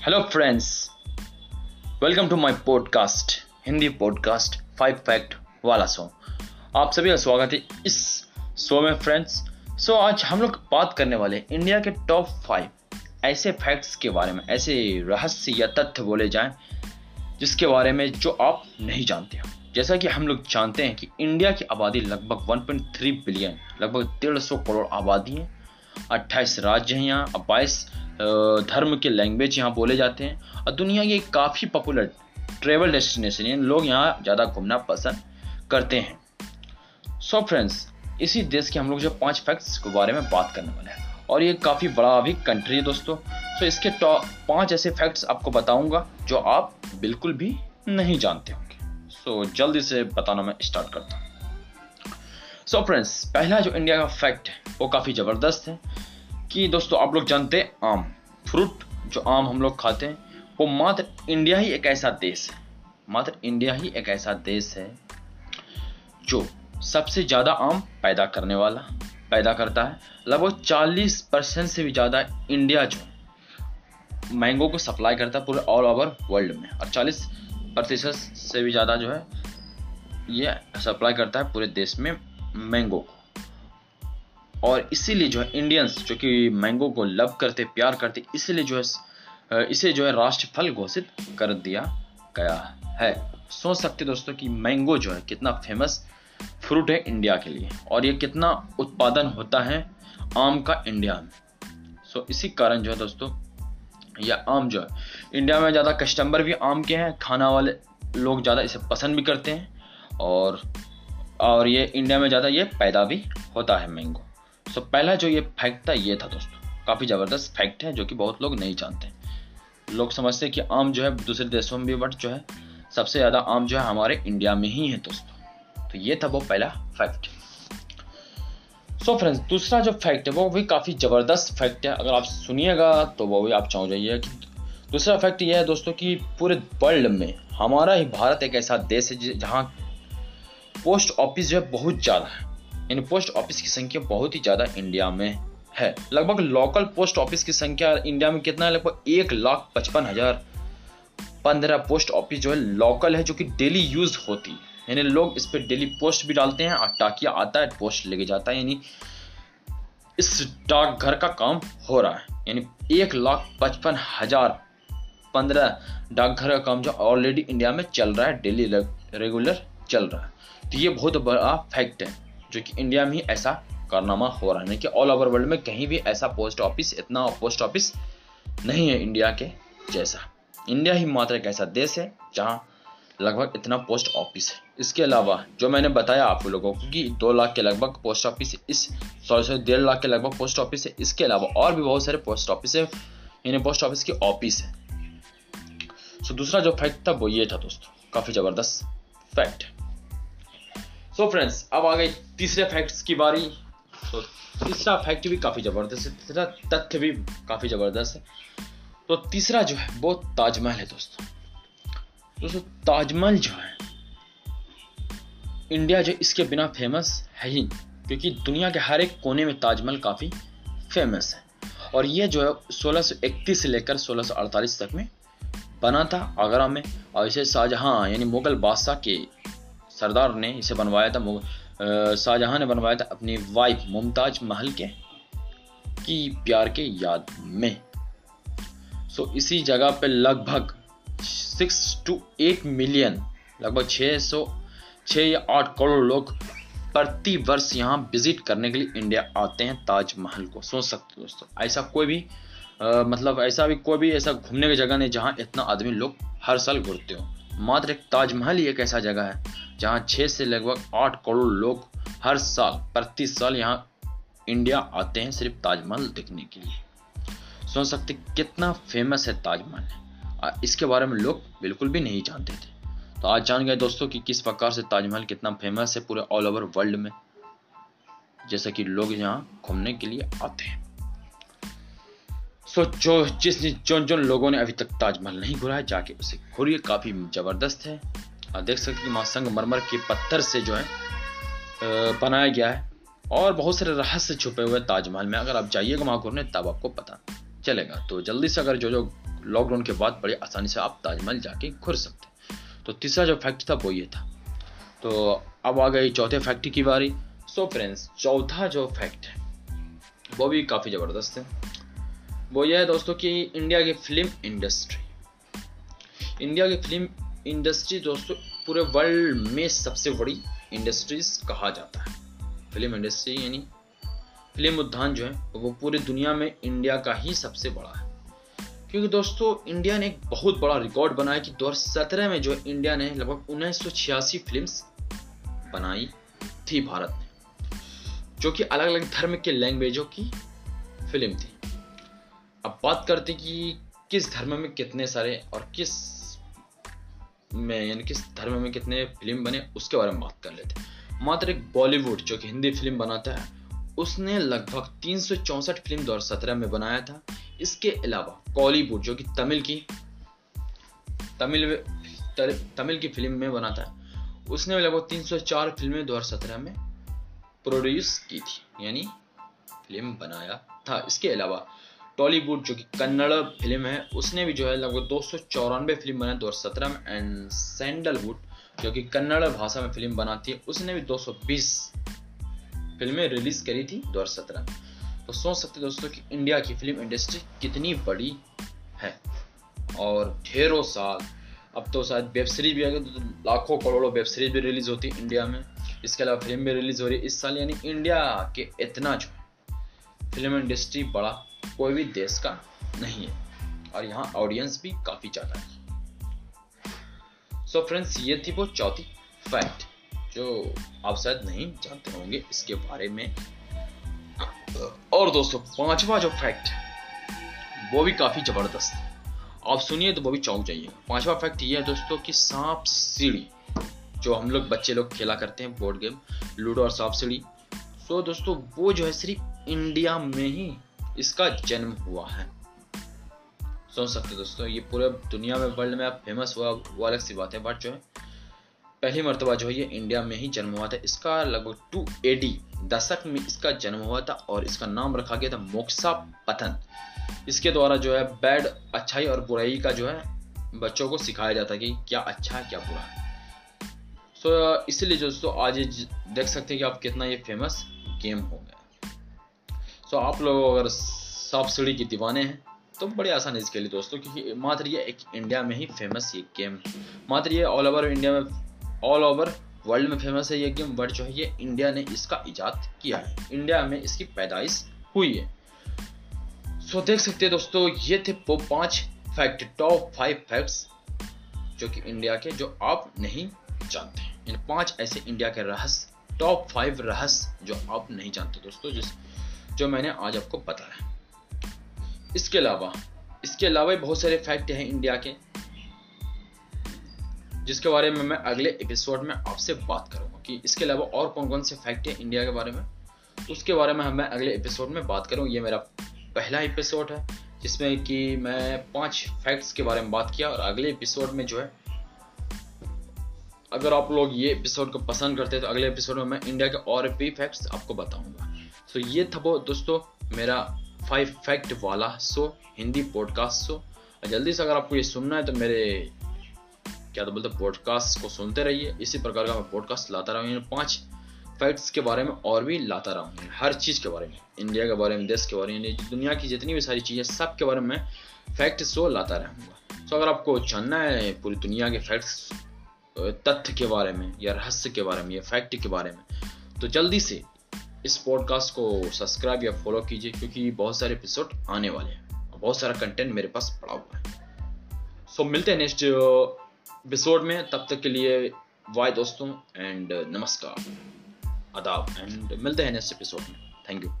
Hello friends welcome to my podcast Hindi podcast five fact वाला show आप सभी का स्वागत है इस शो में फ्रेंड्स सो आज हम लोग बात करने वाले इंडिया के टॉप फाइव ऐसे फैक्ट्स के बारे में, ऐसे रहस्य या तथ्य बोले जाएँ, जिसके बारे में जो आप नहीं जानते हो। जैसा कि हम लोग जानते हैं कि इंडिया की आबादी लगभग 1.3 बिलियन लगभग डेढ़ करोड़ आबादी है। अट्ठाईस राज्य हैं यहाँ बाईस धर्म के लैंग्वेज यहाँ बोले जाते हैं। और दुनिया की काफ़ी पॉपुलर ट्रेवल डेस्टिनेशन है। लोग यहाँ ज़्यादा घूमना पसंद करते हैं। सो so फ्रेंड्स इसी देश के हम लोग जो पाँच फैक्ट्स के बारे में बात करने वाले हैं। और ये काफ़ी बड़ा भी कंट्री है दोस्तों। सो so इसके टॉप पाँच ऐसे फैक्ट्स आपको बताऊँगा जो आप बिल्कुल भी नहीं जानते होंगे। सो so, जल्दी से बताना मैं स्टार्ट करता हूँ। सो so फ्रेंड्स पहला जो इंडिया का फैक्ट है, वो काफ़ी ज़बरदस्त है कि दोस्तों, आप लोग जानते हैं, आम फ्रूट जो आम हम लोग खाते हैं, वो मात्र इंडिया ही एक ऐसा देश है। मात्र इंडिया ही एक ऐसा देश है जो सबसे ज़्यादा आम पैदा करने वाला, पैदा करता है। लगभग 40 परसेंट से भी ज़्यादा इंडिया जो मैंगो को सप्लाई करता है पूरे ऑल ओवर वर्ल्ड में। और 40 प्रतिशत से भी ज़्यादा जो है, ये सप्लाई करता है पूरे देश में। मैंगो और इसीलिए जो है इंडियंस जो कि मैंगो को लव करते, प्यार करते, इसीलिए जो है इसे जो है राष्ट्र फल घोषित कर दिया गया है। सोच सकते दोस्तों कि मैंगो जो है कितना फ़ेमस फ्रूट है इंडिया के लिए और ये कितना उत्पादन होता है आम का इंडिया में। सो इसी कारण जो है दोस्तों यह आम जो है इंडिया में ज़्यादा कस्टमर भी आम के हैं, खाना वाले लोग ज़्यादा इसे पसंद भी करते हैं और और ये इंडिया में ज़्यादा ये पैदा भी होता है मैंगो सो पहला जो ये फैक्ट था, ये था दोस्तों। काफ़ी ज़बरदस्त फैक्ट है, जो कि बहुत लोग नहीं जानते। लोग समझते हैं कि आम जो है, दूसरे देशों में भी बट जो है, सबसे ज़्यादा आम जो है हमारे इंडिया में ही है दोस्तों। तो ये था वो पहला फैक्ट सो so फ्रेंड्स दूसरा जो फैक्ट है, वो भी काफ़ी ज़बरदस्त फैक्ट है। अगर आप सुनिएगा तो वो भी आप चाहो जाइए कि दूसरा फैक्ट ये है दोस्तों कि पूरे वर्ल्ड में हमारा ही भारत एक ऐसा देश है जहाँ पोस्ट ऑफ़िस जो है बहुत ज़्यादा है। यानी पोस्ट ऑफ़िस की संख्या बहुत ही ज़्यादा इंडिया में है। लगभग लोकल पोस्ट ऑफ़िस की संख्या इंडिया में कितना है? लगभग एक लाख पचपन हज़ार पंद्रह पोस्ट ऑफ़िस जो है लोकल है, जो कि डेली यूज़ होती है। यानी लोग इस पर डेली पोस्ट भी डालते हैं और टाकिया आता है पोस्ट लेके जाता है। यानी इस डाकघर का काम हो रहा है। यानी एक लाख पचपन हज़ार पंद्रह डाकघर का काम जो ऑलरेडी इंडिया में चल रहा है डेली रेगुलर चल रहा है। तो ये बहुत बड़ा फैक्ट है, जो कि इंडिया में ही ऐसा कारनामा हो रहा है। कि ऑल ओवर वर्ल्ड में कहीं भी ऐसा पोस्ट ऑफ़िस इतना पोस्ट ऑफ़िस नहीं है इंडिया के जैसा। इंडिया ही मात्र एक ऐसा देश है जहाँ लगभग इतना पोस्ट ऑफ़िस है। इसके अलावा जो मैंने बताया आप लोगों को कि दो लाख के लगभग पोस्ट ऑफ़िस इस सॉरी सॉरी, डेढ़ लाख के लगभग पोस्ट ऑफ़िस है। इसके अलावा और भी बहुत सारे पोस्ट ऑफ़िस है, यानी पोस्ट ऑफ़िस की ऑफ़िस है। सो दूसरा जो फैक्ट था वो ये था दोस्तों, काफ़ी ज़बरदस्त फैक्ट सो फ्रेंड्स अब आ गई तीसरे फैक्ट्स की बारी। तो तीसरा फैक्ट भी काफ़ी ज़बरदस्त है, तीसरा तथ्य भी काफ़ी ज़बरदस्त है। तो तीसरा जो है, वो ताजमहल है दोस्तों। दोस्तों, ताजमहल जो है, इंडिया जो इसके बिना फ़ेमस है ही क्योंकि दुनिया के हर एक कोने में ताजमहल काफ़ी फ़ेमस है। और ये जो है 1631 से लेकर 1648 तक में बना था आगरा में, और इसे शाहजहां, यानी मुगल बादशाह के सरदार ने इसे बनवाया था शाहजहां ने बनवाया था अपनी वाइफ मुमताज़ महल के की प्यार के याद में। सो इसी जगह पे लगभग सिक्स टू एट मिलियन लगभग छः सौ छः या आठ करोड़ लोग प्रति वर्ष यहाँ विज़िट करने के लिए इंडिया आते हैं ताजमहल को। सोच सकते हो दोस्तों ऐसा कोई भी आ, मतलब ऐसा भी कोई भी ऐसा घूमने की जगह नहीं जहाँ इतना आदमी लोग हर साल घूरते हो। मात्र एक ताजमहल ही एक ऐसा जगह है, जहाँ छः से लगभग आठ करोड़ लोग हर साल, प्रति साल यहाँ इंडिया आते हैं सिर्फ़ ताजमहल देखने के लिए। सोच सकते कितना फ़ेमस है ताजमहल। इसके बारे में लोग बिल्कुल भी नहीं जानते थे। तो आज जान गए दोस्तों कि किस प्रकार से ताजमहल कितना फ़ेमस है पूरे ऑल ओवर वर्ल्ड में, जैसा कि लोग यहाँ घूमने के लिए आते हैं। सो जो जिस जो जो लोगों ने अभी तक ताजमहल नहीं घुरा है जाके उसे घूरिए, काफ़ी ज़बरदस्त है। आप देख सकते हैं माँ मरमर के पत्थर से जो है बनाया गया है, और बहुत सारे रहस्य छुपे हुए ताजमहल में। अगर आप जाइएगा वहाँ घूमने तब आपको पता चलेगा। तो जल्दी से अगर जो जो लॉकडाउन के बाद बड़ी आसानी से आप ताजमहल जाके घुर सकते हैं। तो तीसरा जो फैक्ट था, वो ये था। तो अब आ गई चौथे फैक्ट की बारी। सो फ्रेंड्स चौथा जो फैक्ट है, वो भी काफ़ी ज़बरदस्त है। वो ये है दोस्तों कि इंडिया की फ़िल्म इंडस्ट्री इंडिया की फ़िल्म इंडस्ट्री दोस्तों पूरे वर्ल्ड में सबसे बड़ी इंडस्ट्रीज़ कहा जाता है। फ़िल्म इंडस्ट्री यानी फ़िल्म उद्यान जो है, वो पूरी दुनिया में इंडिया का ही सबसे बड़ा है। क्योंकि दोस्तों, इंडिया ने एक बहुत बड़ा रिकॉर्ड बनाया कि 2017 में जो इंडिया ने लगभग उन्नीस फिल्म्स बनाई थी भारत में जो कि अलग अलग धर्म के लैंग्वेजों की फ़िल्म थी। अब बात करते कि किस धर्म में कितने सारे और किसमें, यानी किस धर्म में कितने फ़िल्म बने, उसके बारे में बात कर लेते मात्र एक बॉलीवुड जो कि हिंदी फ़िल्म बनाता है, उसने लगभग तीन फ़िल्म 2017 में बनाया था। इसके अलावा कॉलीवुड जो कि तमिल की, तमिल तमिल की फ़िल्म में बनाता है, उसने लगभग 304 फ़िल्में 2017 में प्रोड्यूस की थी, यानी फ़िल्म बनाया था। इसके अलावा टॉलीवुड, जो कि कन्नड़ फ़िल्म है, उसने भी जो है लगभग दो सौ चौरानवे फ़िल्म बनाई, दो हज़ार सत्रह में एंड सैंडलवुड जो कि कन्नड़ भाषा में फ़िल्म बनाती है, उसने भी 220 फ़िल्में रिलीज़ करी थी 2017 में। तो सोच सकते दोस्तों कि इंडिया की फ़िल्म इंडस्ट्री कितनी बड़ी है। और ढेरों साल, अब तो शायद वेब सीरीज़ भी आ गई तो लाखों करोड़ों वेब सीरीज़ भी रिलीज़ होती है इंडिया में। इसके अलावा फ़िल्म भी रिलीज़ हो रही है। इस साल यानी इंडिया के इतना जो फ़िल्म इंडस्ट्री बड़ा कोई भी देश का नहीं है। और यहाँ ऑडियंस भी काफ़ी ज़्यादा है। सो so फ्रेंड्स ये थी वो चौथी फैक्ट जो आप शायद नहीं जानते होंगे। इसके बारे में, और दोस्तों, पांचवा जो फैक्ट वो भी काफ़ी ज़बरदस्त है। आप सुनिए तो वो भी चौंक जाइए। पांचवा फैक्ट ये है दोस्तों कि सांप सीढ़ी, जो हम लोग बच्चे लोग खेला करते हैं बोर्ड गेम लूडो और सांप सीढ़ी। सो दोस्तों, वो जो है सिर्फ़ इंडिया में ही इसका जन्म हुआ है। सुन सकते दोस्तों, ये पूरे दुनिया में वर्ल्ड में अब फ़ेमस हुआ, वो अलग सी बात है बट जो है, पहली मरतबा जो है, ये इंडिया में ही जन्म हुआ था। इसका लगभग टू एडी दशक में इसका जन्म हुआ था और इसका नाम रखा गया था मोक्सा पतन। इसके द्वारा जो है बैड अच्छाई और बुराई का जो है, बच्चों को सिखाया जाता है कि क्या अच्छा है, क्या बुरा है। सो इसलिए दोस्तों, आज देख सकते हैं कि आप कितना ये फ़ेमस गेम हो गया सो आप लोग अगर सांप सीढ़ी की दीवाने हैं तो बड़ी आसान है इसके लिए दोस्तों, क्योंकि मात्र ये एक इंडिया में ही फ़ेमस ये गेम मात्र ये ऑल ओवर इंडिया में ऑल ओवर वर्ल्ड में फ़ेमस है ये गेम बट जो है ये इंडिया ने इसका इजाद किया है। इंडिया में इसकी पैदाइश हुई है। सो देख सकते हैं दोस्तों, ये थे वो पाँच फैक्ट टॉप फाइव फैक्ट्स जो कि इंडिया के, जो आप नहीं जानते इन पाँच ऐसे इंडिया के रहस्य टॉप फाइव रहस्य जो आप नहीं जानते दोस्तों, जिस जो मैंने आज आपको बताया। इसके अलावा इसके अलावा बहुत सारे फैक्ट हैं इंडिया के, जिसके बारे में मैं अगले एपिसोड में आपसे बात करूँगा कि इसके अलावा और कौन कौन से फैक्ट हैं इंडिया के बारे में। उसके बारे में मैं अगले एपिसोड में बात करूँ। ये मेरा पहला एपिसोड है, जिसमें कि मैं पाँच फैक्ट्स के बारे में बात किया और अगले एपिसोड में जो है, अगर आप लोग ये एपिसोड को पसंद करते हैं तो अगले एपिसोड में मैं इंडिया के और भी फैक्ट्स आपको बताऊँगा। सो ये था वो दोस्तों मेरा फाइव फैक्ट वाला शो हिंदी पॉडकास्ट शो जल्दी से अगर आपको ये सुनना है तो मेरे, क्या तो बोलते पॉडकास्ट को सुनते रहिए। इसी प्रकार का मैं पॉडकास्ट लाता रहूँगा पाँच फैक्ट्स के बारे में और भी लाता रहूँगा हर चीज़ के बारे में। इंडिया के बारे में, देश के बारे में दुनिया की जितनी भी सारी चीज़ें सब के बारे में फैक्ट शो लाता रहूँगा। सो अगर आपको जानना है पूरी दुनिया के फैक्ट्स तथ्य के बारे में या रहस्य के बारे में या फैक्ट के बारे में तो जल्दी से इस पॉडकास्ट को सब्सक्राइब या फॉलो कीजिए क्योंकि बहुत सारे एपिसोड आने वाले हैं और बहुत सारा कंटेंट मेरे पास पड़ा हुआ है। सो so, मिलते हैं नेक्स्ट एपिसोड में। तब तक के लिए वाय दोस्तों एंड नमस्कार आदाब एंड मिलते हैं नेक्स्ट एपिसोड में। Thank you